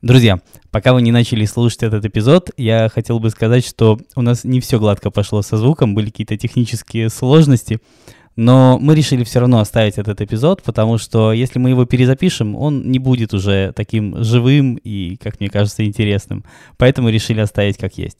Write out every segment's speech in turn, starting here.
Друзья, пока вы не начали слушать этот эпизод, я хотел бы сказать, что у нас не все гладко пошло со звуком, были какие-то технические сложности, но мы решили все равно оставить этот эпизод, потому что если мы его перезапишем, он не будет уже таким живым и, как мне кажется, интересным. Поэтому решили оставить как есть.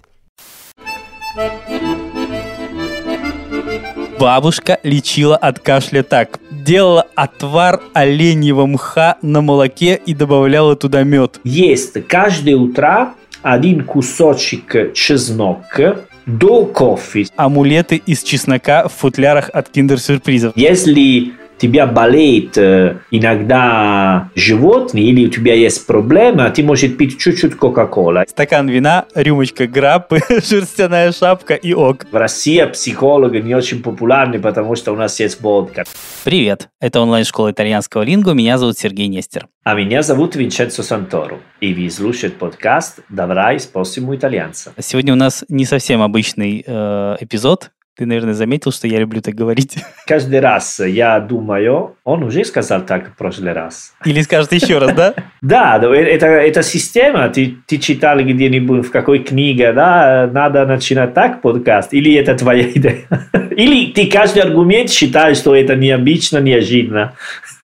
Бабушка лечила от кашля так. Делала отвар оленьего мха на молоке и добавляла туда мед. Есть каждое утро один кусочек чеснока до кофе. Амулеты из чеснока в футлярах от киндер-сюрпризов. Если тебя болеет э, иногда животное или у тебя есть проблема, ты можешь пить чуть-чуть Кока-Кола. Стакан вина, рюмочка граппы, шерстяная шапка и ок. В России психологи не очень популярны, потому что у нас есть водка. Привет, это онлайн-школа итальянского лингу, меня зовут Сергей Нестер. А меня зовут Винченцо Санторо, и вы слушаете подкаст «Давай способу итальянца». Сегодня у нас не совсем обычный э, эпизод, ты, наверное, заметил, что я люблю так говорить. Каждый раз я думаю, он уже сказал так в прошлый раз. Или скажет еще раз, да? Да, это, это система, ты, ты читал где-нибудь в какой книге, да, надо начинать так подкаст, или это твоя идея? Или ты каждый аргумент считаешь, что это необычно, неожиданно?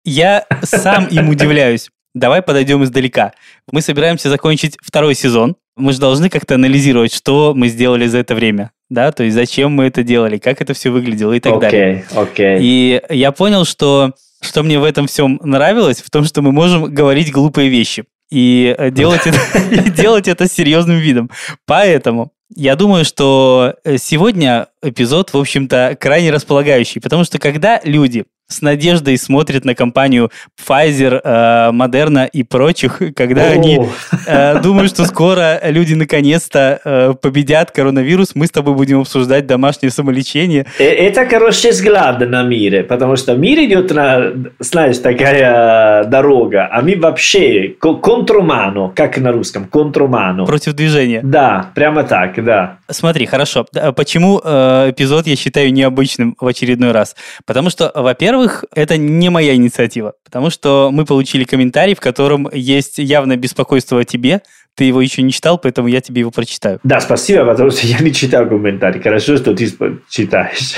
Я сам им удивляюсь. Давай подойдем издалека. Мы собираемся закончить второй сезон. Мы же должны как-то анализировать, что мы сделали за это время да, то есть зачем мы это делали, как это все выглядело и так okay, далее. Okay. И я понял, что что мне в этом всем нравилось, в том, что мы можем говорить глупые вещи и э, делать это, и делать это с серьезным видом. Поэтому я думаю, что э, сегодня эпизод, в общем-то, крайне располагающий, потому что когда люди с надеждой смотрят на компанию Pfizer, э, Moderna и прочих, когда О. они э, думают, что скоро люди наконец-то э, победят коронавирус, мы с тобой будем обсуждать домашнее самолечение. Это хороший взгляд на мире, потому что мир идет на, знаешь, такая дорога, а мы вообще контрумано, как на русском, контрумано. Против движения. Да, прямо так, да. Смотри, хорошо. Почему эпизод я считаю необычным в очередной раз? Потому что, во-первых, во-первых, это не моя инициатива, потому что мы получили комментарий, в котором есть явное беспокойство о тебе, ты его еще не читал, поэтому я тебе его прочитаю. Да, спасибо, потому что я не читал комментарий. Хорошо, что ты читаешь.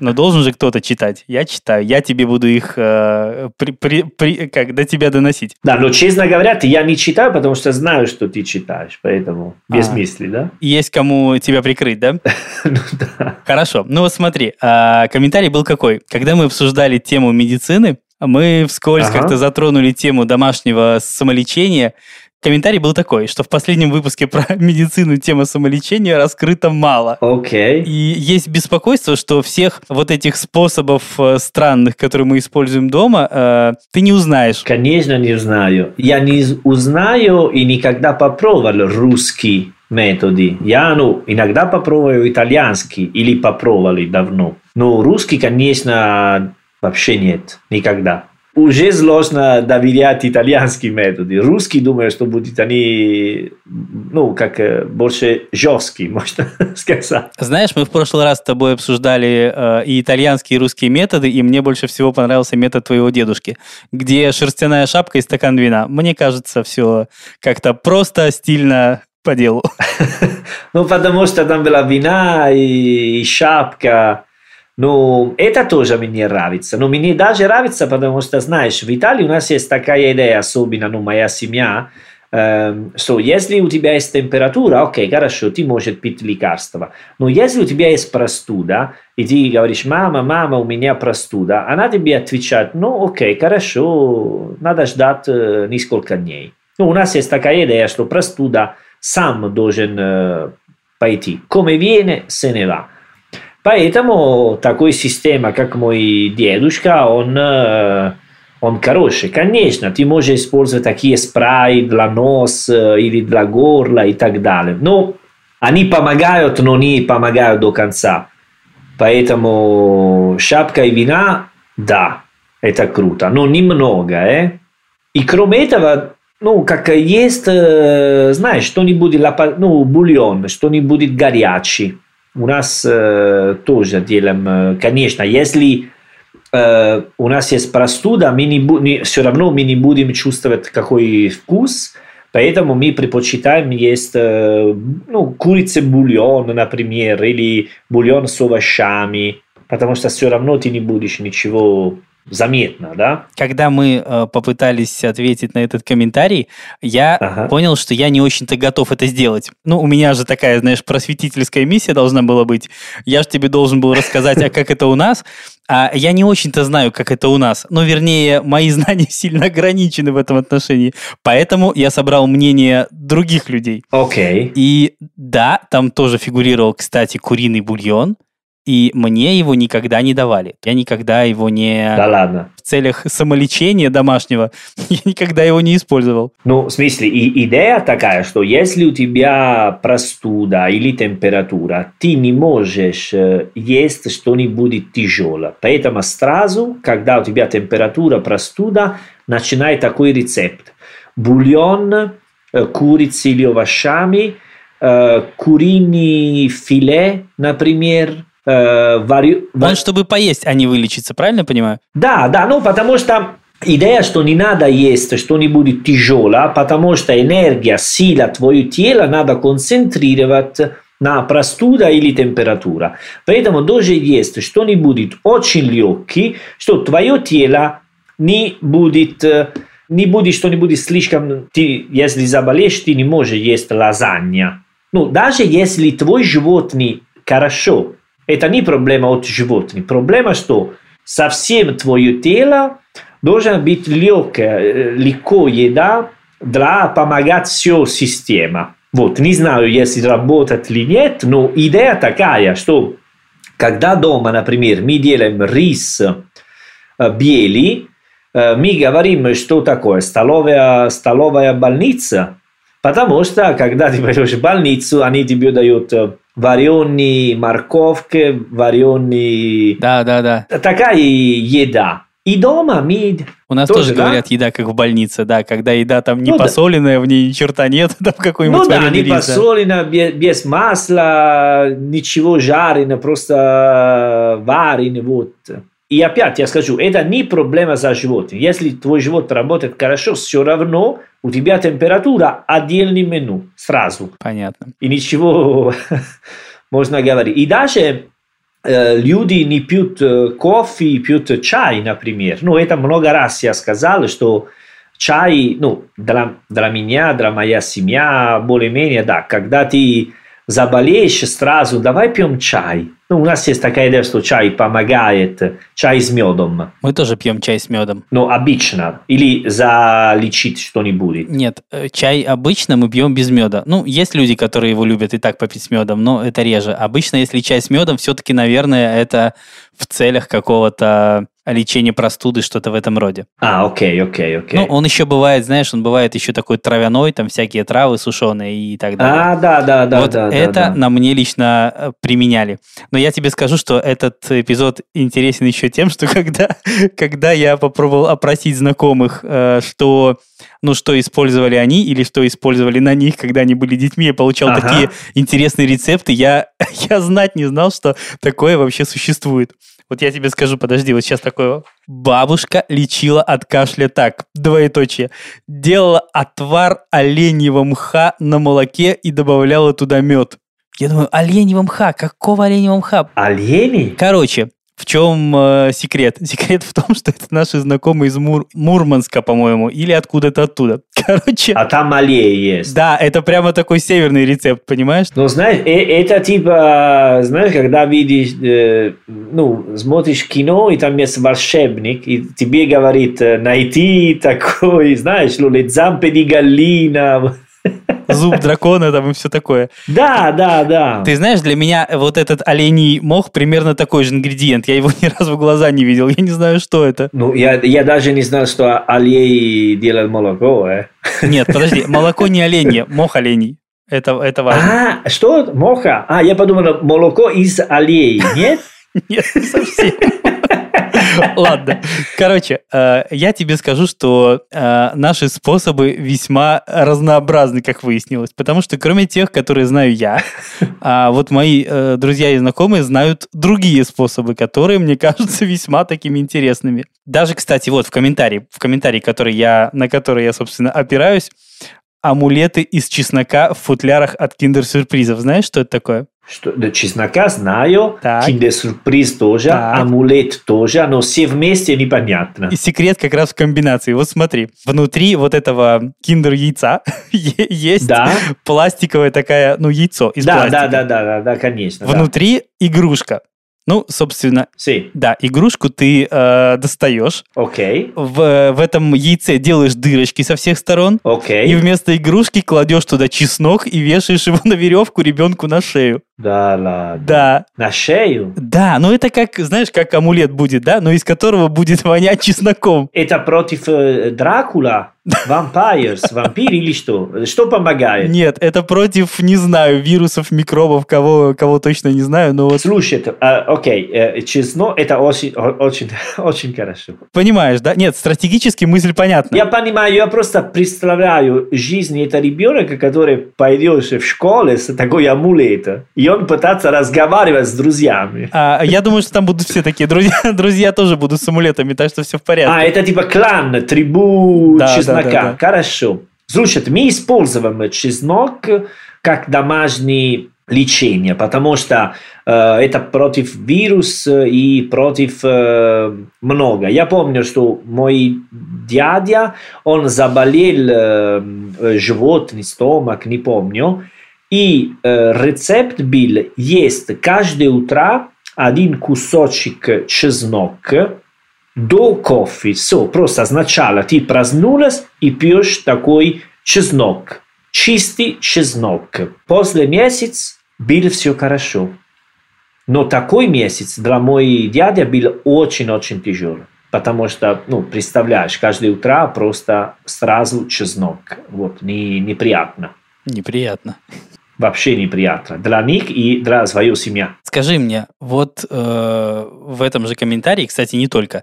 Но должен же кто-то читать. Я читаю. Я тебе буду их э, при, при, при, как, до тебя доносить. Да, но честно говоря, я не читаю, потому что знаю, что ты читаешь. Поэтому без а, мысли, да? Есть кому тебя прикрыть, да? ну да. Хорошо. Ну вот смотри, э, комментарий был какой. Когда мы обсуждали тему медицины, мы вскользь ага. как-то затронули тему домашнего самолечения, Комментарий был такой, что в последнем выпуске про медицину тема самолечения раскрыта мало. Окей. Okay. И есть беспокойство, что всех вот этих способов э, странных, которые мы используем дома, э, ты не узнаешь. Конечно, не узнаю. Я не узнаю и никогда попробовал русский методы. Я, ну, иногда попробую итальянский или попробовали давно. Но русский, конечно, вообще нет. Никогда уже сложно доверять итальянским методы. Русский, думаю, что будут они, ну, как больше жесткие, можно сказать. Знаешь, мы в прошлый раз с тобой обсуждали э, и итальянские, и русские методы, и мне больше всего понравился метод твоего дедушки, где шерстяная шапка и стакан вина. Мне кажется, все как-то просто, стильно, по делу. ну, потому что там была вина и шапка. Ну, это тоже мне нравится. Но мне даже нравится, потому что, знаешь, в Италии у нас есть такая идея, особенно, ну, моя семья, эм, что если у тебя есть температура, окей, хорошо, ты можешь пить лекарства. Но если у тебя есть простуда, и ты говоришь, мама, мама, у меня простуда, она тебе отвечает, ну, окей, хорошо, надо ждать э, несколько дней. Ну, у нас есть такая идея, что простуда сам должен э, пойти. Come viene, se ne va. Поэтому такой система, как мой дедушка, он, он хороший. Конечно, ты можешь использовать такие спраи для носа или для горла и так далее. Но они помогают, но не помогают до конца. Поэтому шапка и вина, да, это круто, но немного. Э? И кроме этого, ну, как есть, знаешь, что-нибудь, ну, бульон, что-нибудь горячий у нас э, тоже делаем, э, конечно, если э, у нас есть простуда, мы не, не, все равно мы не будем чувствовать какой вкус, Поэтому мы предпочитаем есть ну, курицы бульон, например, или бульон с овощами, потому что все равно ты не будешь ничего заметно, да? Когда мы э, попытались ответить на этот комментарий, я ага. понял, что я не очень-то готов это сделать. Ну, у меня же такая, знаешь, просветительская миссия должна была быть. Я же тебе должен был рассказать, а как это у нас. А я не очень-то знаю, как это у нас. Ну, вернее, мои знания сильно ограничены в этом отношении. Поэтому я собрал мнение других людей. Окей. Okay. И да, там тоже фигурировал, кстати, куриный бульон. И мне его никогда не давали. Я никогда его не... Да ладно. В целях самолечения домашнего я никогда его не использовал. Ну, в смысле, и идея такая, что если у тебя простуда или температура, ты не можешь э, есть что-нибудь тяжелое. Поэтому сразу, когда у тебя температура, простуда, начинай такой рецепт. Бульон, э, курицы или овощами, э, куриный филе, например, э, вари... Он чтобы поесть, а не вылечиться, правильно понимаю? Да, да, ну потому что идея, что не надо есть что-нибудь тяжелое, потому что энергия, сила твоего тела надо концентрировать на простуда или температура. Поэтому должен есть что-нибудь очень легкий, что твое тело не будет не будет что-нибудь слишком... Ты, если заболеешь, ты не можешь есть лазанья. Ну, даже если твой животный хорошо это не проблема от животных. Проблема, что совсем твое тело должен быть легкое, легко еда для помогать все система. Вот, не знаю, если работает или нет, но идея такая, что когда дома, например, мы делаем рис белый, мы говорим, что такое столовая, столовая больница, потому что когда ты пойдешь в больницу, они тебе дают вареные морковки, вареные... Да, да, да. Такая еда. И дома мы... У нас тоже, тоже да? говорят еда как в больнице, да, когда еда там не ну, посоленная, да. в ней ни черта нет, там какой-нибудь Ну да, не посоленная, без, без масла, ничего жареного, просто вареное, вот. И опять я скажу, это не проблема за животным. Если твой живот работает хорошо, все равно у тебя температура отдельный меню сразу. Понятно. И ничего можно говорить. И даже э, люди не пьют э, кофе, пьют чай, например. Ну, это много раз я сказал, что чай, ну, для, для меня, для моя семья, более-менее, да, когда ты заболеешь сразу, давай пьем чай. Ну, у нас есть такая идея, что чай помогает, чай с медом. Мы тоже пьем чай с медом. Ну, обычно. Или залечить что-нибудь. Нет, э, чай обычно мы пьем без меда. Ну, есть люди, которые его любят и так попить с медом, но это реже. Обычно, если чай с медом, все-таки, наверное, это в целях какого-то лечение простуды, что-то в этом роде. А, окей, окей, окей. Ну, он еще бывает, знаешь, он бывает еще такой травяной, там всякие травы сушеные и так далее. А, да, да, да. Вот да, это да, да. на мне лично э, применяли. Но я тебе скажу, что этот эпизод интересен еще тем, что когда, когда я попробовал опросить знакомых, э, что ну, что использовали они или что использовали на них, когда они были детьми. Я получал ага. такие интересные рецепты. Я, я знать не знал, что такое вообще существует. Вот я тебе скажу, подожди, вот сейчас такое. Бабушка лечила от кашля так, двоеточие. Делала отвар оленьего мха на молоке и добавляла туда мед. Я думаю, оленьего мха? Какого оленьего мха? Оленей? Короче, в чем э, секрет? Секрет в том, что это наши знакомые из Мур... Мурманска, по-моему, или откуда-то оттуда. Короче. А там аллея есть. Да, это прямо такой северный рецепт, понимаешь? Ну, знаешь, э это типа, знаешь, когда видишь, э, ну, смотришь кино, и там есть волшебник, и тебе говорит, э, найти такой, знаешь, zampe di gallina, зуб дракона там и все такое. Да, да, да. Ты знаешь, для меня вот этот оленей мох примерно такой же ингредиент. Я его ни разу в глаза не видел. Я не знаю, что это. Ну, я, я даже не знал, что олей делает молоко, э. Нет, подожди, молоко не оленье, мох оленей. Это, это важно. А, что? Моха? А, я подумал, молоко из аллеи, нет? Нет, совсем. Ладно. Короче, э, я тебе скажу, что э, наши способы весьма разнообразны, как выяснилось. Потому что кроме тех, которые знаю я, а вот мои э, друзья и знакомые знают другие способы, которые, мне кажутся, весьма такими интересными. Даже, кстати, вот в комментарии, в комментарии, который я, на который я, собственно, опираюсь, амулеты из чеснока в футлярах от киндер-сюрпризов. Знаешь, что это такое? Что, да, чеснока знаю, Так. киндер-сюрприз тоже, Так. амулет тоже, но все вместе непонятно. И секрет как раз в комбинации. Вот смотри, внутри вот этого киндер-яйца есть Да, пластиковая такая, ну, яйцо из да, пластика. да, да, да, да, да, конечно. да. Внутри игрушка. Ну, собственно, Sì, да, игрушку ты э, достаешь, ok, в, в этом яйце делаешь дырочки со всех сторон, ok. и вместо игрушки кладешь туда чеснок и вешаешь его на веревку ребенку на шею. Да, ладно. Да, На шею? да, ну это как, знаешь, как амулет будет, да, но из которого будет вонять чесноком. Это против э, Дракула? Vampires, вампир или что? Что помогает? Нет, это против, не знаю, вирусов, микробов, кого, кого точно не знаю, но вот Слушай, э, окей, э, честно, это очень, очень, очень хорошо. понимаешь, да? Нет, стратегически мысль понятна. Я понимаю, я просто представляю жизнь этого ребенка, который пойдет в школе с такой амулетом, и он пытается разговаривать с друзьями. А, я думаю, что там будут все такие друзья, друзья тоже будут с амулетами, так что все в порядке. А, это типа клан, трибу Да, да, чеснока. да, да. Хорошо. Слушайте, мы используем чеснок как домашнее лечение, потому что э, это против вируса и против э, много. Я помню, что мой дядя, он заболел э, э, животный стомак, не помню, и э, рецепт был есть каждое утро один кусочек чеснока, до кофе. Все, просто сначала ты проснулась и пьешь такой чеснок. Чистый чеснок. После месяца было все хорошо. Но такой месяц для мой дядя был очень-очень тяжелый. Потому что, ну, представляешь, каждое утро просто сразу чеснок. Вот, не, неприятно. Неприятно. Вообще неприятно. Для них и для своей семьи. Скажи мне, вот э, в этом же комментарии, кстати, не только,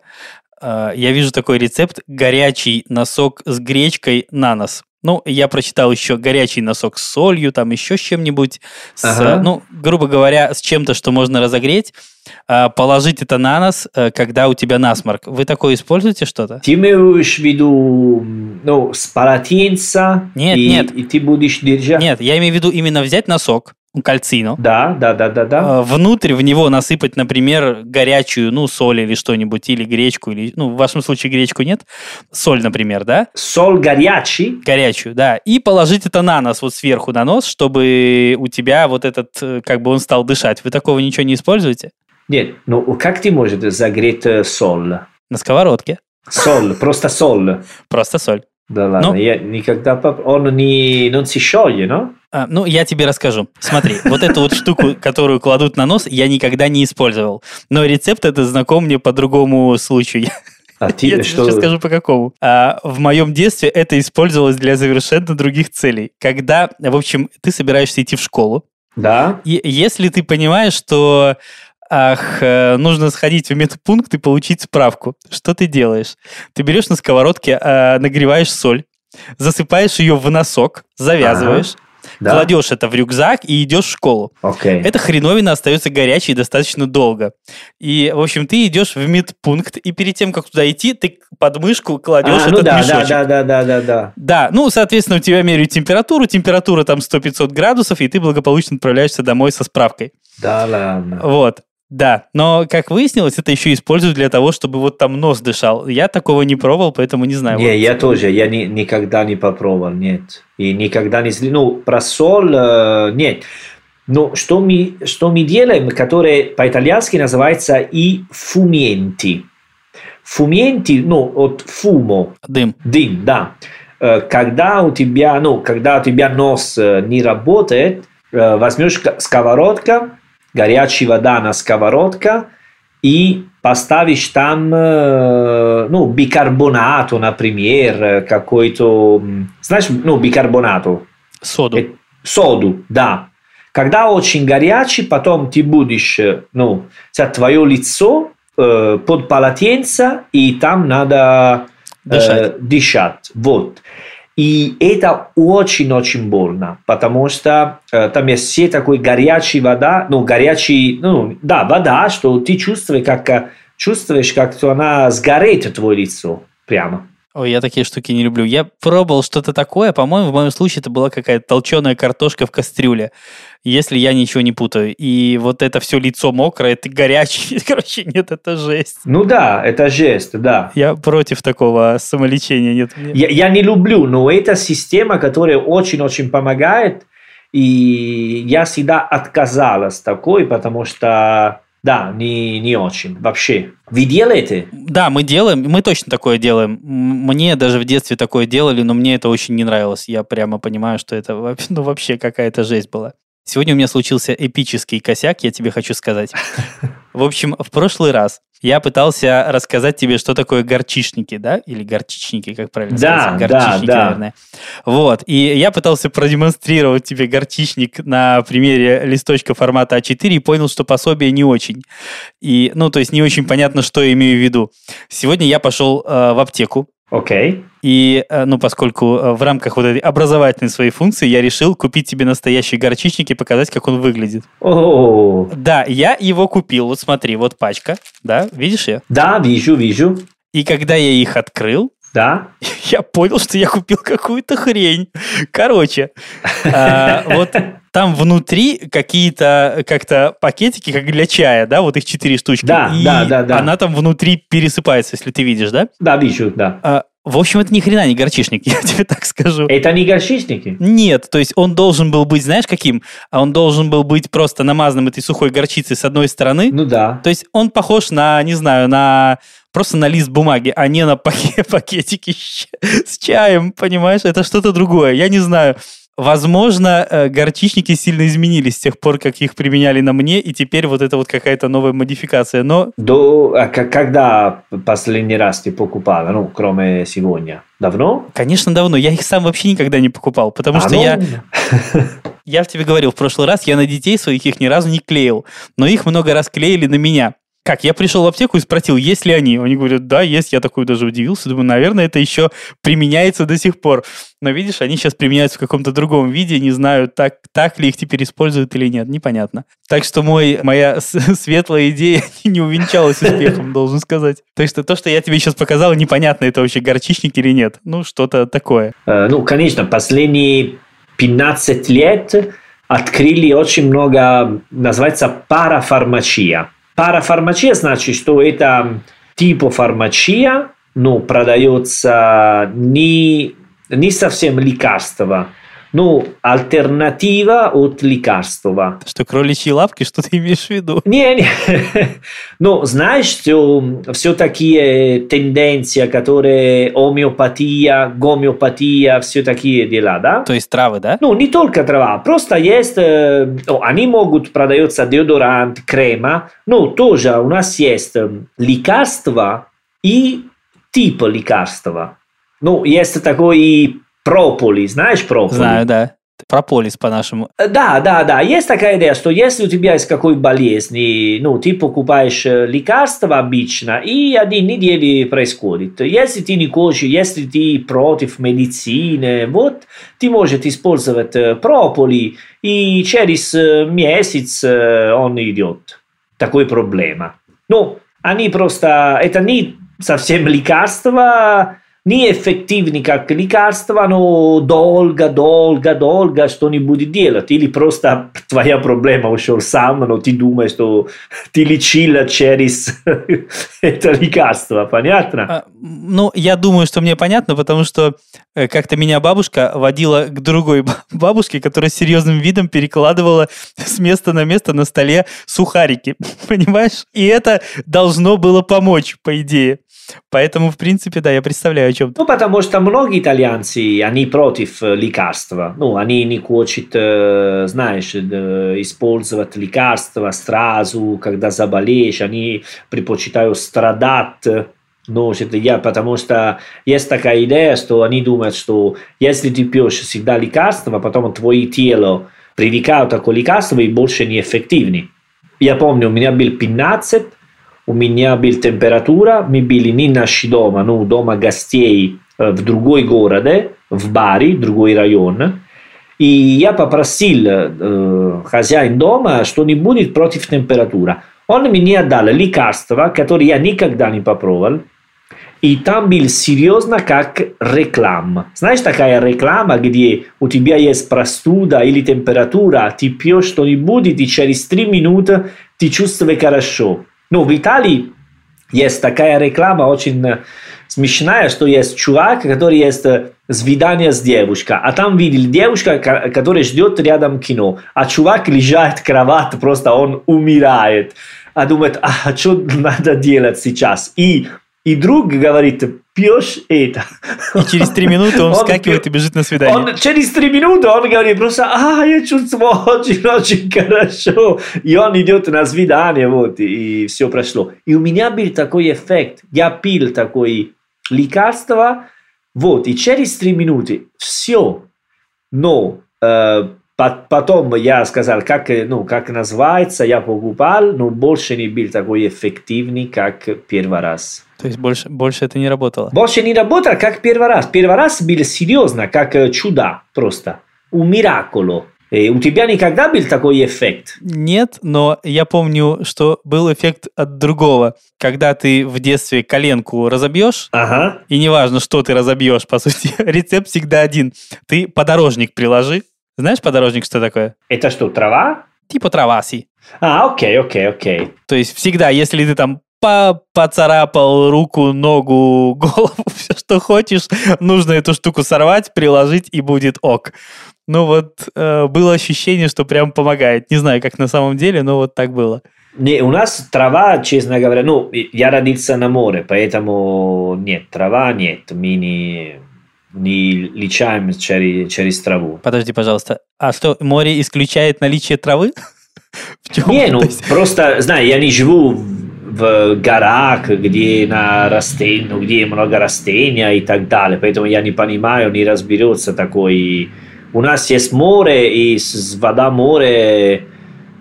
э, я вижу такой рецепт горячий носок с гречкой на нос. Ну, я прочитал еще горячий носок с солью, там еще с чем-нибудь, с, Ага. э, ну, грубо говоря, с чем-то, что можно разогреть, э, положить это на нос, э, когда у тебя насморк. Вы такое используете что-то? Ты имеешь в виду, ну, с полотенца? Нет, и, нет. И ты будешь держать? Нет, я имею в виду именно взять носок, кальцину, Да, да, да, да, да. э, внутрь в него насыпать, например, горячую, ну, соль или что-нибудь, или гречку, или, ну, в вашем случае гречку нет, соль, например, да, Соль горячий. горячую, да, и положить это на нос, вот сверху на нос, чтобы у тебя вот этот, э, как бы он стал дышать. Вы такого ничего не используете? Нет, ну как ты можешь загреть э, соль? На сковородке. Соль, просто соль. Просто соль. Да ладно, Ну. я никогда... Он не, non si scioglie, no? А, ну, я тебе расскажу. Смотри, вот эту вот штуку, которую кладут на нос, я никогда не использовал. Но рецепт этот знаком мне по другому случаю. А ты Я тебе что? сейчас скажу по какому. А, в моем детстве это использовалось для совершенно других целей. Когда, в общем, ты собираешься идти в школу, Да? и если ты понимаешь, что ах, э, нужно сходить в медпункт и получить справку, что ты делаешь? Ты берешь на сковородке, а, нагреваешь соль, засыпаешь ее в носок, завязываешь, Да? кладешь это в рюкзак и идешь в школу. Окей. Эта хреновина остается горячей достаточно долго. И, в общем, ты идешь в медпункт, и перед тем, как туда идти, ты под мышку кладешь А, ну этот да, да, мешочек. да, да, да, да, да. Да, ну, соответственно, у тебя меряют температуру, температура там 100-500 градусов, и ты благополучно отправляешься домой со справкой. Да ладно. Вот. Да, но, как выяснилось, это еще используют для того, чтобы вот там нос дышал. Я такого не пробовал, поэтому не знаю. Не, Вот. я тоже, я ни- никогда не попробовал, нет. И никогда не... Ну, про соль, э, нет. Но что мы, что мы делаем, которое по-итальянски называется и фументи. Фументи, ну, от фумо, Дым. дым, да. Э, Когда у тебя, ну, когда у тебя нос э, не работает, э, возьмешь ка- сковородка, горячая вода на сковородка и поставишь там, э, ну, бикарбонату, например, э, какой-то, знаешь, ну, бикарбонату, Соду. Э, соду, да. Когда очень горячий, потом ты будешь, э, ну, твое лицо э, под полотенце, и там надо э, Дышать. дышать. Вот. И это очень-очень больно, потому что э, там есть все такой горячая вода, ну, горячий, ну, да, вода, что ты чувствуешь, как, э, чувствуешь, как она сгорит твое лицо прямо. Ой, я такие штуки не люблю. Я пробовал что-то такое, по-моему, в моем случае это была какая-то толченая картошка в кастрюле, если я ничего не путаю. И вот это все лицо мокрое, это горячее. Короче, нет, это жесть. Ну да, это жесть, да. Я против такого самолечения. Нет, я, я не люблю, но это система, которая очень-очень помогает. И я всегда отказалась такой, потому что да, не, не очень. Вообще. Вы делаете? Да, мы делаем. Мы точно такое делаем. Мне даже в детстве такое делали, но мне это очень не нравилось. Я прямо понимаю, что это ну, вообще какая-то жесть была. Сегодня у меня случился эпический косяк, я тебе хочу сказать. В общем, в прошлый раз я пытался рассказать тебе, что такое горчишники, да? Или горчичники, как правильно да, сказать? Горчичники, да, да. наверное. Вот. И я пытался продемонстрировать тебе горчичник на примере листочка формата А4 и понял, что пособие не очень. И, ну, то есть не очень понятно, что я имею в виду. Сегодня я пошел э, в аптеку, Окей. Okay. И, э, ну, поскольку э, в рамках вот этой образовательной своей функции я решил купить тебе настоящий горчичник и показать, как он выглядит. О. Oh. Да, я его купил. Вот смотри, вот пачка. Да, видишь ее? Да, вижу, вижу. И когда я их открыл, да. Я понял, что я купил какую-то хрень. Короче, а, вот там внутри какие-то как-то пакетики, как для чая, да, вот их четыре штучки. Да, и да, да, да. Она там внутри пересыпается, если ты видишь, да? Да, вижу, да. А, в общем, это ни хрена не горчишник, я тебе так скажу. Это не горчичники? Нет, то есть он должен был быть, знаешь, каким? А он должен был быть просто намазанным этой сухой горчицей с одной стороны. Ну да. То есть он похож на, не знаю, на просто на лист бумаги, а не на пакетики с чаем, понимаешь? Это что-то другое. Я не знаю. Возможно, э, горчичники сильно изменились с тех пор, как их применяли на мне, и теперь вот это вот какая-то новая модификация, но... До, а когда последний раз ты покупала, ну, кроме сегодня? Давно? Конечно, давно. Я их сам вообще никогда не покупал, потому а что ну... я... Я тебе говорил в прошлый раз, я на детей своих их ни разу не клеил, но их много раз клеили на меня. Как, я пришел в аптеку и спросил, есть ли они. Они говорят, да, есть. Я такой даже удивился. Думаю, наверное, это еще применяется до сих пор. Но видишь, они сейчас применяются в каком-то другом виде. Не знаю, так, так ли их теперь используют или нет. Непонятно. Так что мой, моя светлая идея не увенчалась успехом, должен сказать. Так что то, что я тебе сейчас показал, непонятно, это вообще горчичник или нет. Ну, что-то такое. Э, ну, конечно, последние 15 лет открыли очень много, называется, парафармачия Парафармачия значит, что это типа фармачия, но продается не, не совсем лекарство, ну, альтернатива от лекарства. Что, кроличьи лапки, что ты имеешь в виду? Не, не. Ну, знаешь, все, все такие тенденции, которые гомеопатия, гомеопатия, все такие дела, да? То есть травы, да? Ну, не только трава, просто есть, ну, они могут продаются деодорант, крема, но тоже у нас есть лекарства и типа лекарства. Ну, есть такой прополи, знаешь прополи? Знаю, да. Прополис по-нашему. Э, да, да, да. Есть такая идея, что если у тебя есть какой болезнь, ну, ты покупаешь э, лекарства обычно, и один неделю происходит. Если ты не хочешь, если ты против медицины, вот, ты можешь использовать э, прополи, и через месяц он идет. Такой проблема. Ну, они просто, это не совсем лекарства, неэффективны как лекарства, но долго, долго, долго что не будет делать. Или просто твоя проблема ушел сам, но ты думаешь, что ты лечила через это лекарство. Понятно? А, ну, я думаю, что мне понятно, потому что э, как-то меня бабушка водила к другой бабушке, которая серьезным видом перекладывала с места на место на столе сухарики. Понимаешь? И это должно было помочь, по идее. Поэтому, в принципе, да, я представляю, о чем Ну, потому что многие итальянцы, они против э, лекарства. Ну, они не хотят, э, знаешь, использовать лекарства сразу, когда заболеешь. Они предпочитают страдать ну, я, потому что есть такая идея, что они думают, что если ты пьешь всегда лекарства, потом твое тело привыкает к лекарствам и больше не эффективны. Я помню, у меня был 15, у меня была температура, мы были не наши дома, ну, дома гостей в другой городе, в Бари, другой район. И я попросил э, хозяин дома, что не будет против температуры. Он мне дал лекарства, которые я никогда не попробовал. И там был серьезно как реклама. Знаешь, такая реклама, где у тебя есть простуда или температура, ты пьешь что-нибудь, и через три минуты ты чувствуешь хорошо. Но в Италии есть такая реклама очень смешная, что есть чувак, который есть свидание с девушкой, а там видел девушка, которая ждет рядом кино, а чувак лежит в просто он умирает, а думает, а что надо делать сейчас? И и друг говорит, пьешь это. И через три минуты он, он вскакивает и бежит на свидание. Он, через три минуты он говорит просто, а, я чувствую очень-очень хорошо. И он идет на свидание, вот, и все прошло. И у меня был такой эффект. Я пил такое лекарство, вот, и через три минуты все. Но э, Потом я сказал, как, ну, как называется, я покупал, но больше не был такой эффективный, как первый раз. То есть больше, больше это не работало? Больше не работало, как первый раз. Первый раз был серьезно, как чудо просто. Un miracolo. И у тебя никогда был такой эффект? Нет, но я помню, что был эффект от другого. Когда ты в детстве коленку разобьешь, ага. и неважно, что ты разобьешь, по сути, рецепт всегда один. Ты подорожник приложи, знаешь подорожник, что такое? Это что, трава? Типа траваси. А, окей, окей, окей. То есть всегда, если ты там по поцарапал руку, ногу, голову, все, что хочешь, нужно эту штуку сорвать, приложить, и будет ок. Ну вот, э, было ощущение, что прям помогает. Не знаю, как на самом деле, но вот так было. Не, у нас трава, честно говоря, ну, я родился на море, поэтому нет, трава нет, мы не, лечаем через, через траву. Подожди, пожалуйста. А что, море исключает наличие травы? Не, ну просто, знаю, я не живу в горах, где на растения, ну, где много растения и так далее, поэтому я не понимаю, не разберется такой. У нас есть море, и вода море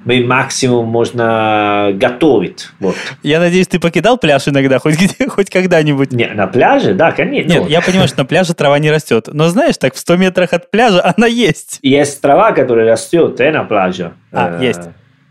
мы максимум можно готовить. Вот. Я надеюсь, ты покидал пляж иногда, хоть, где, хоть когда-нибудь? Нет, на пляже, да, конечно. Нет, я понимаю, что на пляже трава не растет. Но знаешь, так в 100 метрах от пляжа она есть. Есть трава, которая растет э, на пляже. А, есть.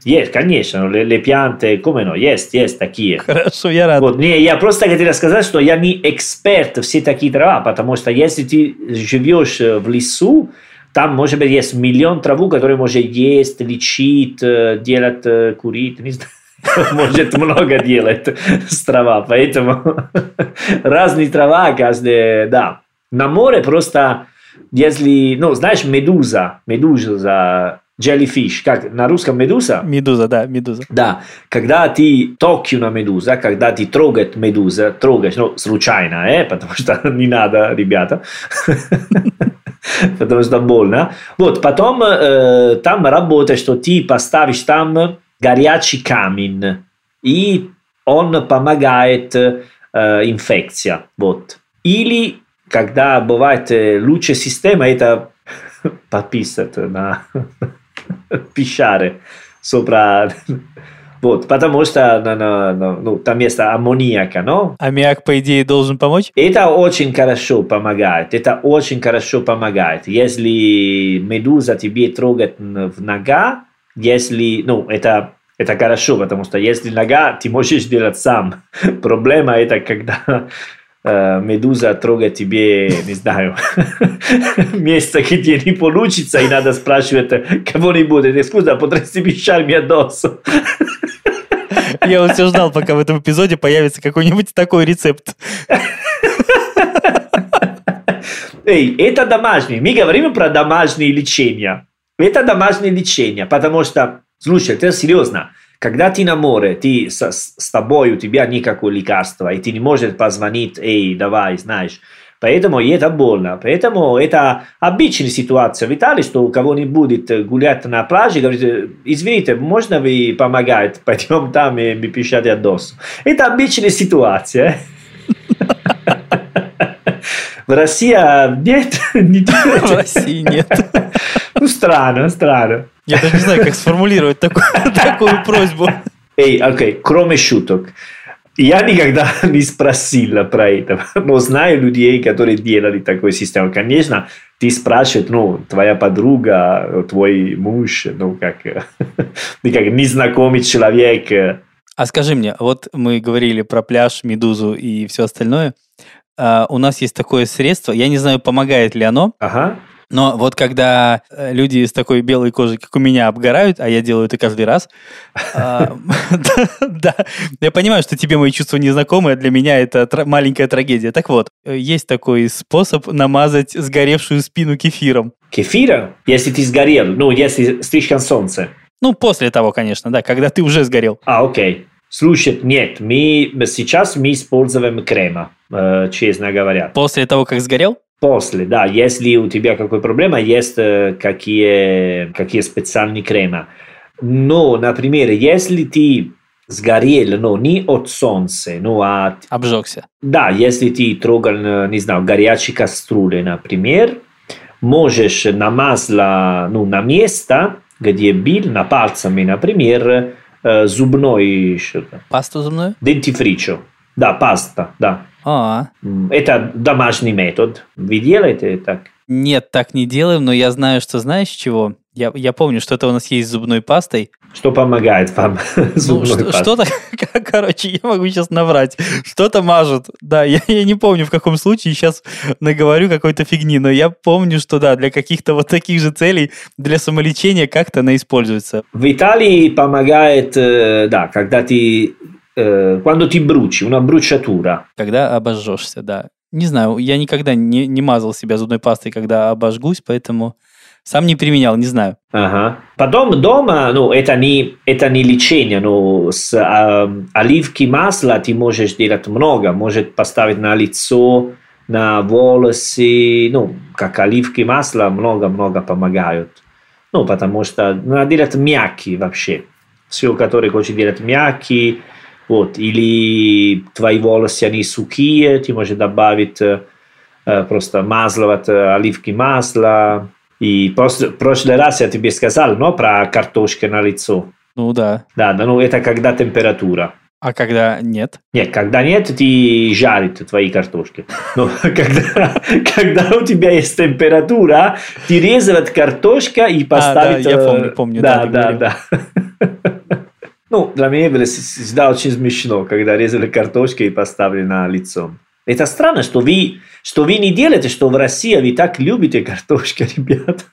Есть, конечно, le, le piante, come no, есть, есть такие. Хорошо, я рад. Вот, не, я просто хотел сказать, что я не эксперт все такие трава, потому что если ты живешь в лесу, там, может быть, есть миллион траву, которые можно есть, лечить, делать, курить, не знаю. Может много делать с трава, поэтому разные трава, каждая, да. На море просто, если, ну, знаешь, медуза, медуза, jellyfish, как на русском медуза? Медуза, да, медуза. Да, когда ты токи на медуза, когда ты трогаешь медуза, трогаешь, ну, случайно, э, потому что не надо, ребята. потому что больно. Вот, потом э, там работает, что ты поставишь там горячий камень, и он помогает э, инфекция. Вот. Или, когда бывает лучшая система, это подписать на пищare sopra Вот, потому что ну, ну, ну, там есть аммониака, но... Аммиак, по идее, должен помочь? Это очень хорошо помогает, это очень хорошо помогает. Если медуза тебе трогает в нога, если, ну, это, это хорошо, потому что если нога, ты можешь делать сам. Проблема это, когда медуза трогает тебе, не знаю, место, где не получится, и надо спрашивать кого-нибудь, скуза, потрясти пищать мне досу. Я вот все ждал, пока в этом эпизоде появится какой-нибудь такой рецепт. Эй, это домашнее. Мы говорим про домашнее лечение. Это домашнее лечение, потому что, слушай, это серьезно. Когда ты на море, ты с, с тобой, у тебя никакого лекарства, и ты не можешь позвонить, эй, давай, знаешь, Поэтому это больно. Поэтому это обычная ситуация в Италии, что у кого-нибудь гулять на пляже, говорит, извините, можно вы помогать, пойдем там и пишать досу. Это обычная ситуация. В России нет. В России нет. Ну, странно, странно. Я даже не знаю, как сформулировать такую просьбу. Эй, окей, кроме шуток. Я никогда не спросил про это, но знаю людей, которые делали такую систему. Конечно, ты спрашиваешь, ну, твоя подруга, твой муж, ну, как, ты как незнакомый человек. А скажи мне, вот мы говорили про пляж, медузу и все остальное. А, у нас есть такое средство, я не знаю, помогает ли оно, Ага. Но вот когда э, люди с такой белой кожей, как у меня, обгорают, а я делаю это каждый раз, а, да, я понимаю, что тебе мои чувства не знакомы, а для меня это маленькая трагедия. Так вот, э, есть такой способ намазать сгоревшую спину кефиром. Кефира, если ты сгорел, ну, если слишком солнце. Ну, после того, конечно, да, когда ты уже сгорел. А, окей. Слушай, нет, мы сейчас мы используем крема, э, честно говоря. После того, как сгорел? После, да, если у тебя какая проблема, есть э, какие, какие специальные крема. Но, например, если ты сгорел, но не от солнца, ну, а Обжегся. Да, если ты трогал, э, не знаю, горячей кастрюли, например, можешь на масло, ну, на место, где бил, на пальцами, например, э, зубной что-то, Пасту зубную? dentifricio. Да, паста, да. А, Это домашний метод. Вы делаете так? нет, так не делаем, но я знаю, что знаешь чего? Я, я помню, что это у нас есть с зубной пастой. Что помогает вам Ну, зубной что- пастой? что-то, короче, я могу сейчас наврать. Что-то мажут. Да, я, я не помню, в каком случае сейчас наговорю какой-то фигни, но я помню, что да, для каких-то вот таких же целей, для самолечения как-то она используется. В Италии помогает, э, да, когда ты, э, quando ti bruci, una bruciatura. Когда обожжешься, да. Не знаю, я никогда не, не мазал себя зубной пастой, когда обожгусь, поэтому сам не применял, не знаю. Ага. Потом дома, ну, это не, это не лечение, но с а, оливки масла ты можешь делать много. Может поставить на лицо, на волосы, ну, как оливки масла много-много помогают. Ну, потому что надо делать мягкие вообще. Все, которые хочешь делать мягкие, вот, или твои волосы, они сухие, ты можешь добавить э, э, просто масло от э, оливки масла. И просто, в прошлый раз я тебе сказал, но про картошку на лицо. Ну да. Да, да, ну это когда температура. А когда нет? Нет, когда нет, ты жарит твои картошки. Но когда, когда у тебя есть температура, ты резать картошка и поставить... да, я э, помню, помню, Да, да, да, да. Ну, для меня было всегда очень смешно, когда резали картошку и поставили на лицо. Это странно, что вы, что вы не делаете, что в России вы так любите картошку, ребята.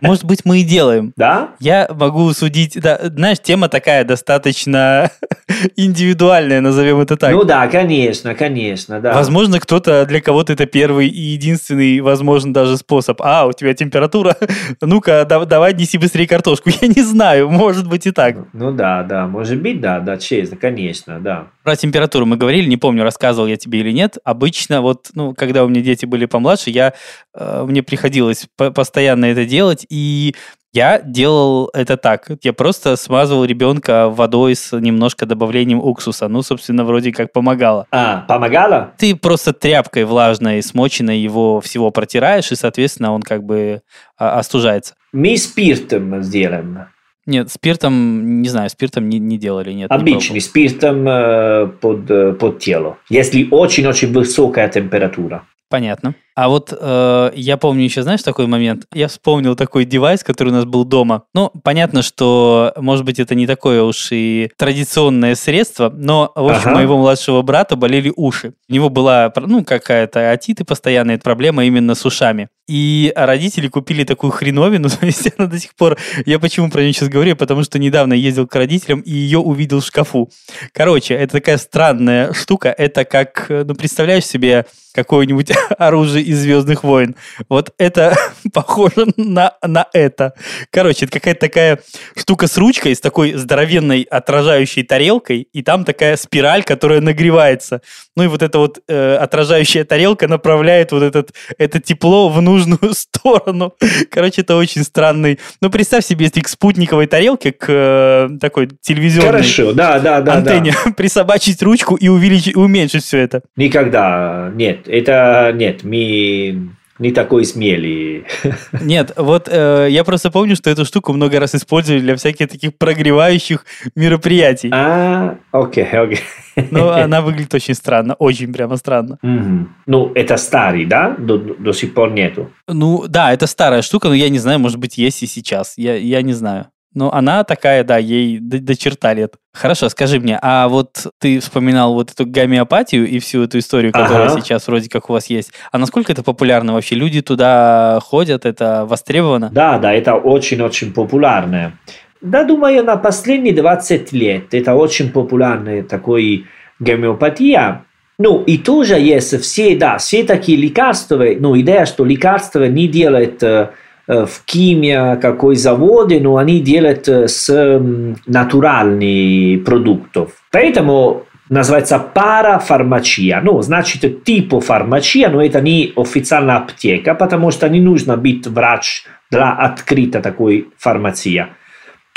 Может быть, мы и делаем. Да? Я могу судить, да, знаешь, тема такая достаточно индивидуальная, назовем это так. Ну да, конечно, конечно, да. Возможно, кто-то для кого-то это первый и единственный, возможно, даже способ. А, у тебя температура, ну-ка, да- давай неси быстрее картошку. Я не знаю, может быть и так. Ну да, да, может быть, да, да, честно, конечно, да. Про температуру мы говорили, не помню, рассказывал я тебе или нет. Обычно вот, ну, когда у меня дети были помладше, я, э, мне приходилось по- постоянно это делать, и я делал это так. Я просто смазывал ребенка водой с немножко добавлением уксуса. Ну, собственно, вроде как помогало. А, помогала? Ты просто тряпкой влажной, смоченной его всего протираешь, и, соответственно, он как бы а, остужается. Мы спиртом сделаем. Нет, спиртом, не знаю, спиртом не, не делали, нет. не Обычный спиртом э, под, э, под тело. Если очень-очень высокая температура. Понятно. А вот э, я помню еще, знаешь, такой момент. Я вспомнил такой девайс, который у нас был дома. Ну, понятно, что, может быть, это не такое уж и традиционное средство, но, в общем, Ага. моего младшего брата болели уши. У него была, ну, какая-то отиты постоянная проблема именно с ушами. И родители купили такую хреновину, то есть она до сих пор... Я почему про нее сейчас говорю? Потому что недавно ездил к родителям и ее увидел в шкафу. Короче, это такая странная штука. Это как, э, ну, представляешь себе какое-нибудь оружие из Звездных войн. Вот это похоже на, на это. Короче, это какая-то такая штука с ручкой, с такой здоровенной отражающей тарелкой, и там такая спираль, которая нагревается. Ну и вот эта вот э, отражающая тарелка направляет вот этот, это тепло в нужную сторону. Короче, это очень странный. Ну, представь себе, если к спутниковой тарелке, к э, такой телевизионной Хорошо, да, да, да. антенне да. присобачить ручку и увеличить, уменьшить все это. Никогда нет. Это нет, мы не такой смелый. Нет, вот э, я просто помню, что эту штуку много раз использовали для всяких таких прогревающих мероприятий. А, окей, окей. Но она выглядит очень странно, очень прямо странно. Мгм. Ну, это старый, да? До, до сих пор нету. Ну, да, это старая штука, но я не знаю, может быть, есть и сейчас. Я, я не знаю. Ну, она такая, да, ей до, до черта лет. Хорошо, скажи мне, а вот ты вспоминал вот эту гомеопатию и всю эту историю, которая ага. сейчас вроде как у вас есть. А насколько это популярно вообще? Люди туда ходят, это востребовано? Да, да, это очень-очень популярно. Да, думаю, на последние 20 лет это очень популярная такой гомеопатия. Ну, и тоже есть все, да, все такие лекарства, ну, идея, что лекарства не делают э, в химии какой заводе, но они делают с натуральных продуктов. Поэтому называется парафармачия. Ну, значит, типа фармачия, но это не официальная аптека, потому что не нужно быть врач для открытой такой фармации.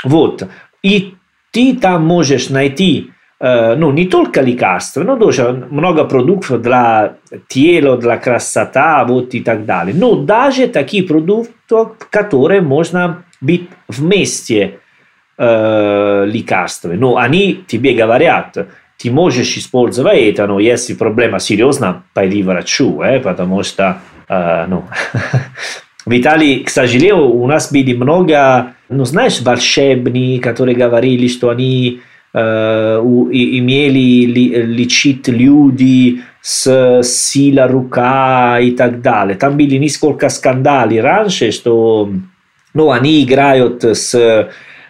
Вот. И ты там можешь найти э, ну, не только лекарства, но тоже много продуктов для тела, для красоты, вот и так далее. Но даже такие продукты, которые можно быть вместе э, лекарствами. Но они тебе говорят, ты можешь использовать это, но если проблема серьезная, пойди врачу, э, потому что э, ну, в Италии, к сожалению, у нас были много, ну, знаешь, волшебни, которые говорили, что они имели ли, лечить люди с сила рука и так далее. Там были несколько скандалов раньше, что ну, они играют с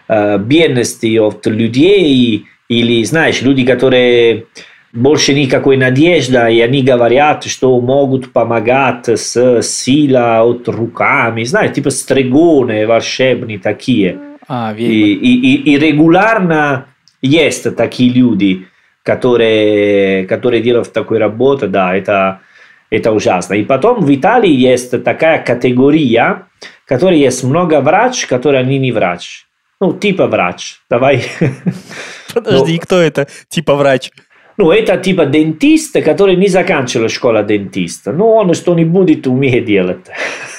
э, бедностью от людей, или, знаешь, люди, которые больше никакой надежды, и они говорят, что могут помогать с сила от руками, знаешь, типа стригоны волшебные такие. А, и, и, и, и регулярно есть такие люди, которые, которые делают такую работу, да, это, это ужасно. И потом в Италии есть такая категория, которая есть много врач, которые они не врач. Ну, типа врач. Давай. Подожди, Но... кто это? Типа врач. Ну, это типа дентист, который не заканчивал школу дентиста. Ну, он что не будет уметь делать.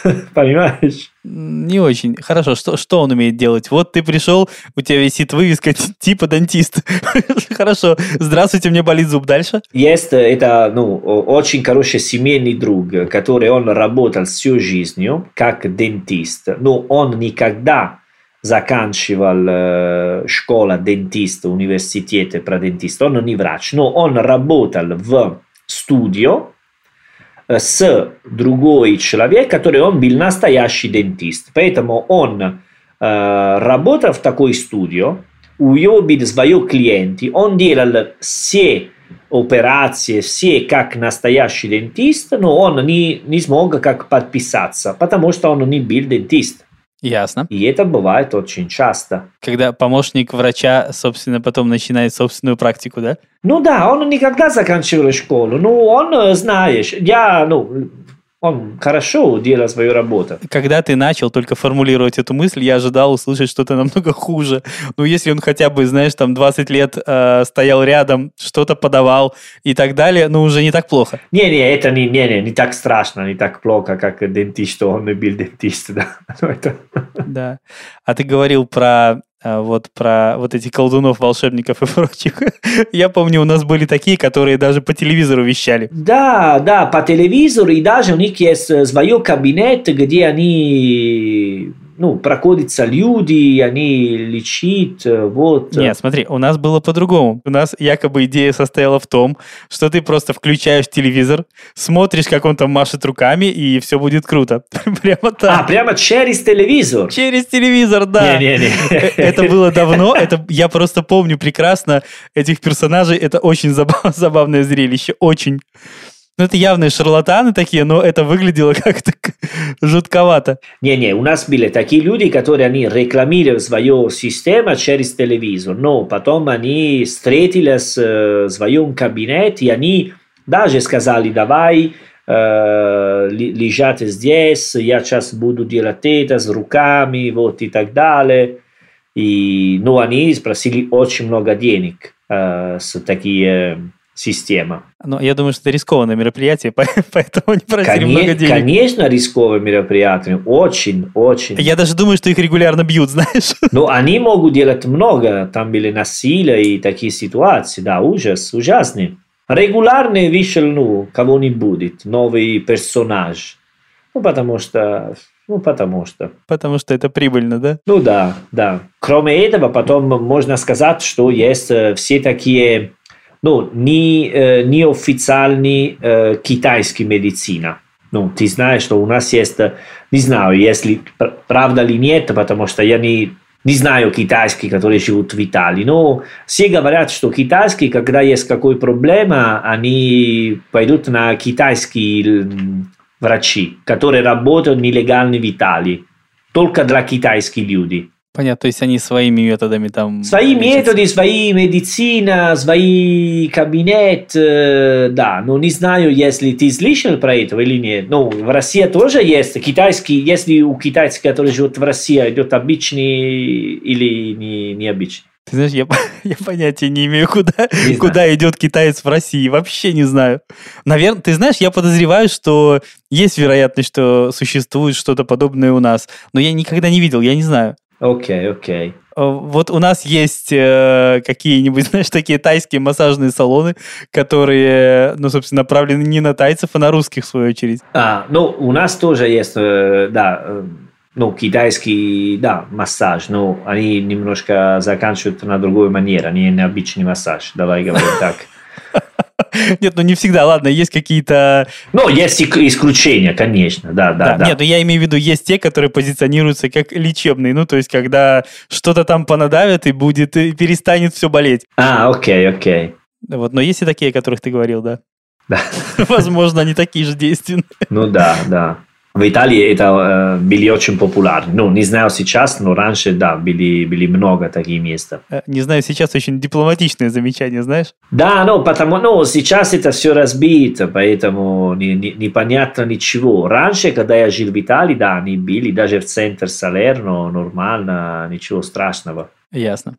Понимаешь? Не очень. Хорошо, что, что он умеет делать? Вот ты пришел, у тебя висит вывеска типа дентист. Хорошо, здравствуйте, мне болит зуб. Дальше? Есть это ну, очень хороший семейный друг, который он работал всю жизнь как дентист. Но он никогда заканчивал э, школа дентист, университет про дентист, он не врач, но он работал в студио э, с другой человек, который он был настоящий дентист. Поэтому он э, работал в такой студио, у него были свои клиенты, он делал все операции, все как настоящий дентист, но он не, не смог как подписаться, потому что он не был дентист. Ясно. И это бывает очень часто. Когда помощник врача, собственно, потом начинает собственную практику, да? Ну да, он никогда заканчивал школу. Ну, он, э, знаешь, я, ну, он хорошо делал свою работу. Когда ты начал только формулировать эту мысль, я ожидал услышать что-то намного хуже. Ну, если он хотя бы, знаешь, там 20 лет э, стоял рядом, что-то подавал и так далее, ну, уже не так плохо. Не-не, это не, не, не, не так страшно, не так плохо, как дентист, что он был дентист, да. Ну, да. А ты говорил про вот про вот эти колдунов, волшебников и прочих. Я помню, у нас были такие, которые даже по телевизору вещали. Да, да, по телевизору, и даже у них есть э, свой кабинет, где они ну, проходятся люди, они лечат, э, вот. Нет, смотри, у нас было по-другому. У нас якобы идея состояла в том, что ты просто включаешь телевизор, смотришь, как он там машет руками, и все будет круто. Прямо так. А, прямо через телевизор? Через телевизор, да. Не-не-не. Э, это было давно, это я просто помню прекрасно этих персонажей, это очень забавное зрелище, очень. Ну, это явные шарлатаны такие, но это выглядело как-то жутковато. Не-не, у нас были такие люди, которые они рекламировали свою систему через телевизор, но потом они встретились в своем кабинете, и они даже сказали, давай, э, лежать здесь, я сейчас буду делать это с руками, вот и так далее. И, ну, они спросили очень много денег э, с такие система. Ну, я думаю, что это рискованное мероприятие, поэтому не просили Коне- много денег. Конечно, рисковое мероприятие. Очень, очень. Я даже думаю, что их регулярно бьют, знаешь. Ну, они могут делать много. Там были насилия и такие ситуации. Да, ужас, ужасный. Регулярно вышел, ну, кого-нибудь, новый персонаж. Ну, потому что Ну, потому что. Потому что это прибыльно, да? Ну да, да. Кроме этого, потом можно сказать, что есть э, все такие, ну, не, э, неофициальные э, китайские медицина. Ну, ты знаешь, что у нас есть, не знаю, если правда или нет, потому что я не, не знаю китайских, которые живут в Италии, но все говорят, что китайские, когда есть какой проблема, они пойдут на китайские врачи, которые работают нелегально в Италии, только для китайских людей. Понятно, то есть они своими методами там... Свои методы, свои медицина, свои кабинет, э, да, но не знаю, если ты слышал про это или нет. Ну, в России тоже есть китайский, если у китайцев, которые живут в России, идет обычный или не, необычный. Ты знаешь, я, я понятия не имею, куда, не куда идет китаец в России. Вообще не знаю. Наверное, ты знаешь, я подозреваю, что есть вероятность, что существует что-то подобное у нас. Но я никогда не видел, я не знаю. Окей, okay, окей. Okay. Вот у нас есть э, какие-нибудь, знаешь, такие тайские массажные салоны, которые, ну, собственно, направлены не на тайцев, а на русских, в свою очередь. А, ну, у нас тоже есть, э, да, э, ну, китайский, да, массаж, но они немножко заканчивают на другую манеру, они необычный массаж, давай говорим так. Нет, ну не всегда, ладно, есть какие-то... Ну, есть исключения, конечно, да, да, да. Нет, ну я имею в виду, есть те, которые позиционируются как лечебные, ну, то есть, когда что-то там понадавят и будет, и перестанет все болеть. А, окей, окей. Вот, но есть и такие, о которых ты говорил, да? Да. Возможно, они такие же действенные. Ну да, да. В Италии это э, были очень популярны. Ну, не знаю сейчас, но раньше, да, были, были много таких мест. Не знаю, сейчас очень дипломатичное замечание, знаешь? Да, ну, потому, ну, сейчас это все разбито, поэтому не, не, непонятно ничего. Раньше, когда я жил в Италии, да, они были, даже в центр Салерно, нормально, ничего страшного. Ясно.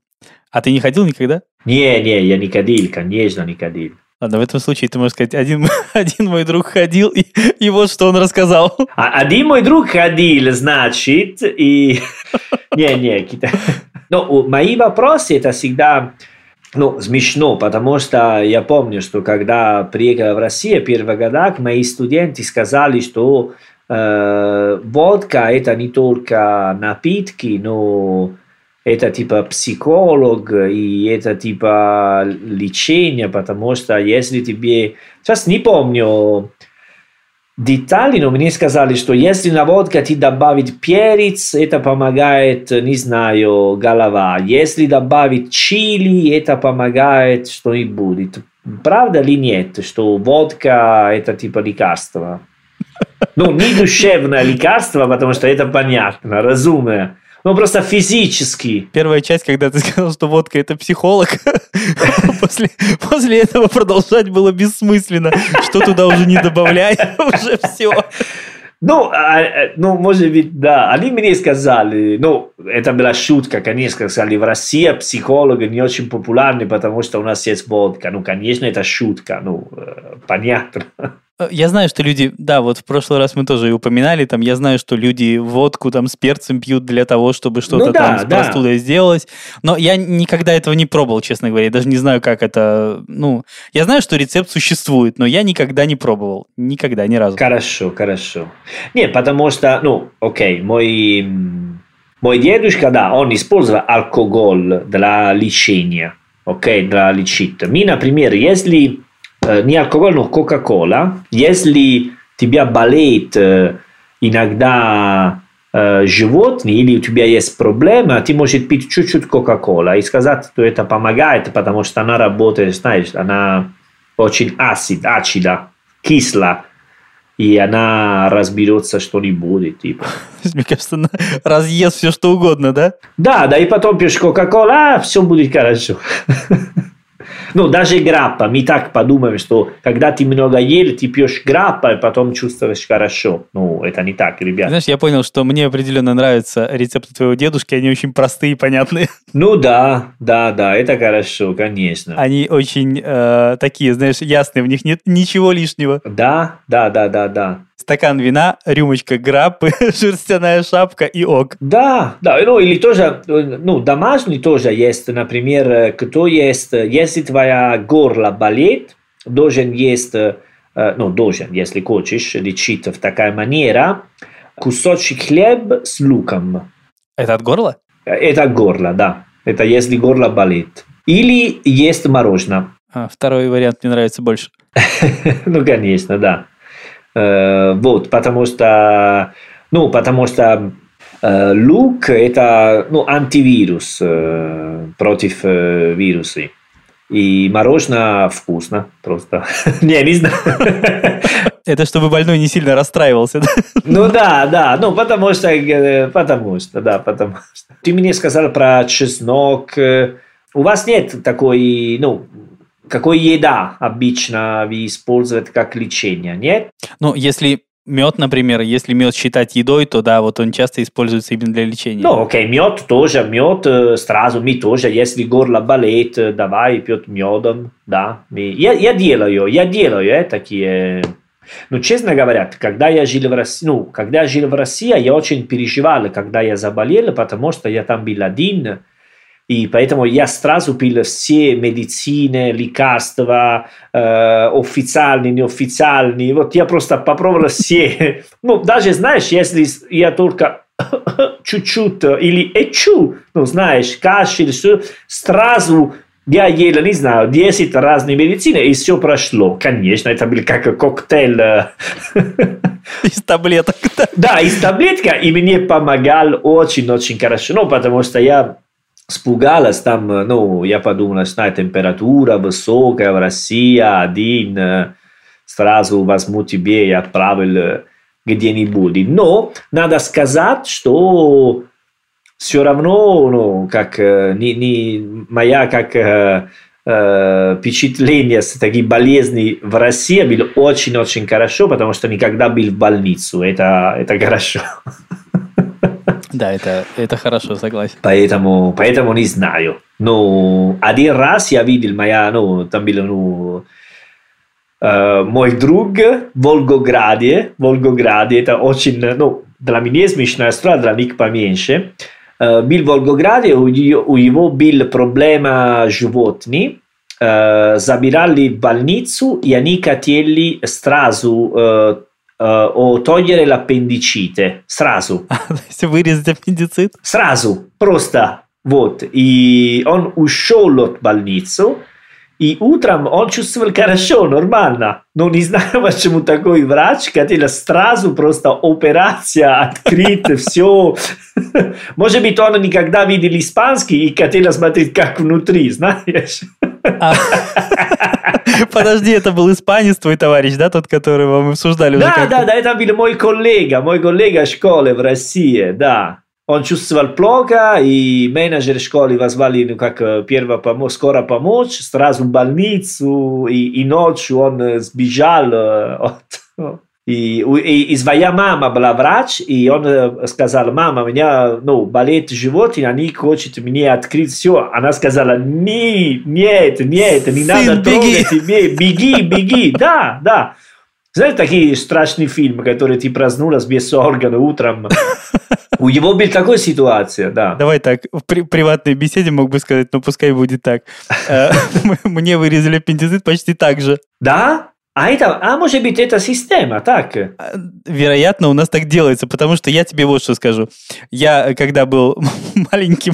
А ты не ходил никогда? Не, не, я не ходил, конечно, не ходил. Ладно, в этом случае ты можешь сказать, один, один мой друг ходил, и, и вот что он рассказал. А, один мой друг ходил, значит, и... Не-не, ну, мои вопросы это всегда ну, смешно, потому что я помню, что когда приехал в Россию первый годах, мои студенты сказали, что э, водка это не только напитки, но это типа психолог и это типа лечение, потому что если тебе... Сейчас не помню детали, но мне сказали, что если на водка ты добавить перец, это помогает, не знаю, голова. Если добавить чили, это помогает что-нибудь. Правда или нет, что водка это типа лекарство? Ну, не душевное лекарство, потому что это понятно, разумное. Ну, просто физически. Первая часть, когда ты сказал, что водка – это психолог, после, после этого продолжать было бессмысленно. Что туда уже не добавляй, уже все. Ну, а, э, ну, может быть, да. Они мне сказали, ну, это была шутка, конечно, сказали, в России психологи не очень популярны, потому что у нас есть водка. Ну, конечно, это шутка, ну, э, понятно. Э, я знаю, что люди, да, вот в прошлый раз мы тоже и упоминали, там, я знаю, что люди водку там с перцем пьют для того, чтобы что-то ну, да, там с да. простудой сделать, но я никогда этого не пробовал, честно говоря, я даже не знаю, как это, ну, я знаю, что рецепт существует, но я никогда не пробовал, никогда, ни разу. Хорошо, хорошо. Не, потому что, ну, окей, мой, мой дедушка, да, он использовал алкоголь для лечения, окей, для лечить. Мы, например, если Не алкоголь, но Кока-Кола. Если тебя болеет иногда животный или у тебя есть проблема, ты можешь пить чуть-чуть Кока-Кола и сказать, что это помогает, потому что она работает, знаешь, она очень acid, ачида, кисла, и она разберется что-нибудь, типа. Мне кажется, она разъест все что угодно, да? Да, да, и потом пьешь Кока-Кола, все будет хорошо. Ну, даже граппа. Мы так подумаем, что когда ты много ел, ты пьешь граппа, и потом чувствуешь хорошо. Ну, это не так, ребят. Знаешь, я понял, что мне определенно нравятся рецепты твоего дедушки, они очень простые и понятные. Ну да, да, да, это хорошо, конечно. Они очень э, такие, знаешь, ясные, в них нет ничего лишнего. Да, да, да, да, да стакан вина, рюмочка граппы, шерстяная шапка и ок. Да, да, ну или тоже, ну домашний тоже есть, например, кто есть, если твоя горло болит, должен есть, ну должен, если хочешь, лечить в такая манера, кусочек хлеб с луком. Это от горла? Это от горла, да. Это если горло болит. Или есть мороженое. А, второй вариант мне нравится больше. ну, конечно, да. Э, вот, потому что, ну, потому что э, лук это ну, антивирус э, против вирусов. И мороженое вкусно просто. не, не знаю. Это чтобы больной не сильно расстраивался, да? Ну да, да, ну потому что, потому что, да, потому что. Ты мне сказал про чеснок. У вас нет такой, ну, какой еда обычно вы используете как лечение, нет? Ну, если мед, например, если мед считать едой, то да, вот он часто используется именно для лечения. Ну, окей, мед тоже, мед э, сразу, мы тоже, если горло болит, э, давай пьет медом, да. Я, я делаю, я делаю э, такие... Ну, честно говоря, когда я жил в России, ну, когда я жил в России, я очень переживал, когда я заболел, потому что я там был один, и поэтому я сразу пил все медицины, лекарства, э, официальные, неофициальные. Вот я просто попробовал все. Ну, даже, знаешь, если я только чуть-чуть или эчу, ну, знаешь, кашель, все, сразу я ел, не знаю, 10 разных медицины, и все прошло. Конечно, это был как коктейль. Из таблеток. Да, из таблетка, и мне помогал очень-очень хорошо. Ну, потому что я Спугалась там, ну, я подумал, что температура высокая в России, один, сразу возьму тебе и отправил где-нибудь. Но надо сказать, что все равно, ну, как не, не моя как э, впечатление с таких болезней в России было очень-очень хорошо, потому что никогда был в больницу. Это, это хорошо. Да, это, это хорошо, согласен. Поэтому, поэтому не знаю. Но один раз я видел моя, ну, там был, ну, э, мой друг в Волгограде. Волгограде, это очень, ну, для меня смешная история, для них поменьше. Э, был в Волгограде, у, у него был проблема животных. Э, забирали в больницу, и они хотели сразу э, uh, o togliere l'appendicite сразу. То есть вырезать аппендицит? Сразу, просто. Вот. И он ушел от больницы, и утром он чувствовал хорошо, нормально. Но не знаю, почему такой врач хотел сразу просто операция открыть, все. Может быть, он никогда видел испанский и хотел смотреть, как внутри, знаешь. Подожди, это был испанец твой товарищ, да, тот, который вам обсуждали? Да, да, да, это был мой коллега, мой коллега школы в России, да. Он чувствовал плохо, и менеджер школы позвали, ну, как первая помощь, скоро помочь, сразу в больницу, и, и ночью он сбежал от, и, и, и своя мама была врач, и он э, сказал, мама, у меня ну, болит живот, и они хотят мне открыть все. Она сказала, не, нет, нет, не Сын, надо беги. трогать, беги, беги, беги. Да, да. Знаете, такие страшные фильмы, которые ты проснулась без органа утром. У него была такая ситуация, да. Давай так, в при приватной беседе мог бы сказать, ну пускай будет так. Э, мне вырезали аппендицит почти так же. Да? А это, а может быть, это система, так? А, вероятно, у нас так делается, потому что я тебе вот что скажу. Я, когда был маленьким,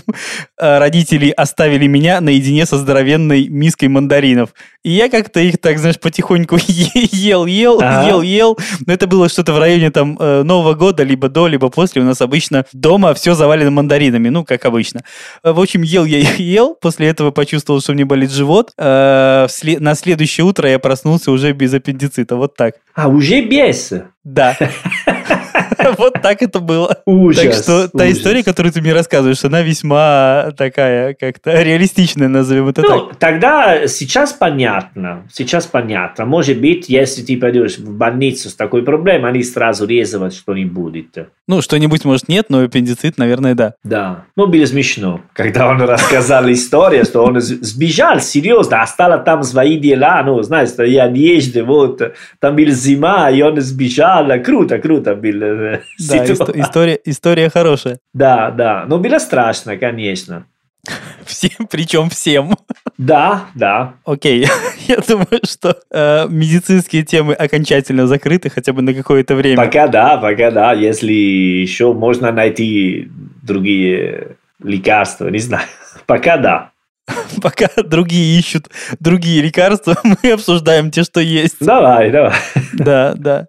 э, родители оставили меня наедине со здоровенной миской мандаринов. И я как-то их так, знаешь, потихоньку ел, ел, ага. ел, ел. Но это было что-то в районе там э, Нового года, либо до, либо после. У нас обычно дома все завалено мандаринами, ну, как обычно. В общем, ел я их ел, после этого почувствовал, что мне болит живот. Э, на следующее утро я проснулся уже без аппендицита, вот так. А, уже без? Да. Вот так это было. Ужас. Так что та ужас. история, которую ты мне рассказываешь, она весьма такая, как-то реалистичная, назовем это ну, так. Тогда сейчас понятно. Сейчас понятно. Может быть, если ты пойдешь в больницу с такой проблемой, они сразу резать что-нибудь. Ну, что-нибудь, может, нет, но аппендицит, наверное, да. Да. Ну, было смешно, когда он рассказал историю, что он сбежал, серьезно, осталось там свои дела, ну, знаешь, и одежды, вот, там была зима, и он сбежал. Круто, круто было. Да, история, история хорошая. Да, да. Но было страшно, конечно. Всем, причем всем. Да, да. Окей, Я думаю, что э, медицинские темы окончательно закрыты хотя бы на какое-то время. Пока да, пока да. Если еще можно найти другие лекарства, не знаю. Пока да. Пока другие ищут другие лекарства, мы обсуждаем те, что есть. Давай, давай. Да, да.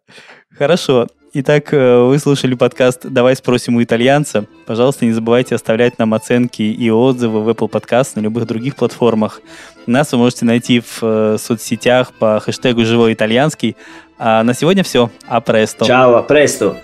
Хорошо. Итак, э, вы слушали подкаст «Давай спросим у итальянца». Пожалуйста, не забывайте оставлять нам оценки и отзывы в Apple Podcast на любых других платформах. Нас вы можете найти в э, соцсетях по хэштегу «Живой итальянский». А на сегодня все. А престо. Чао, а престо.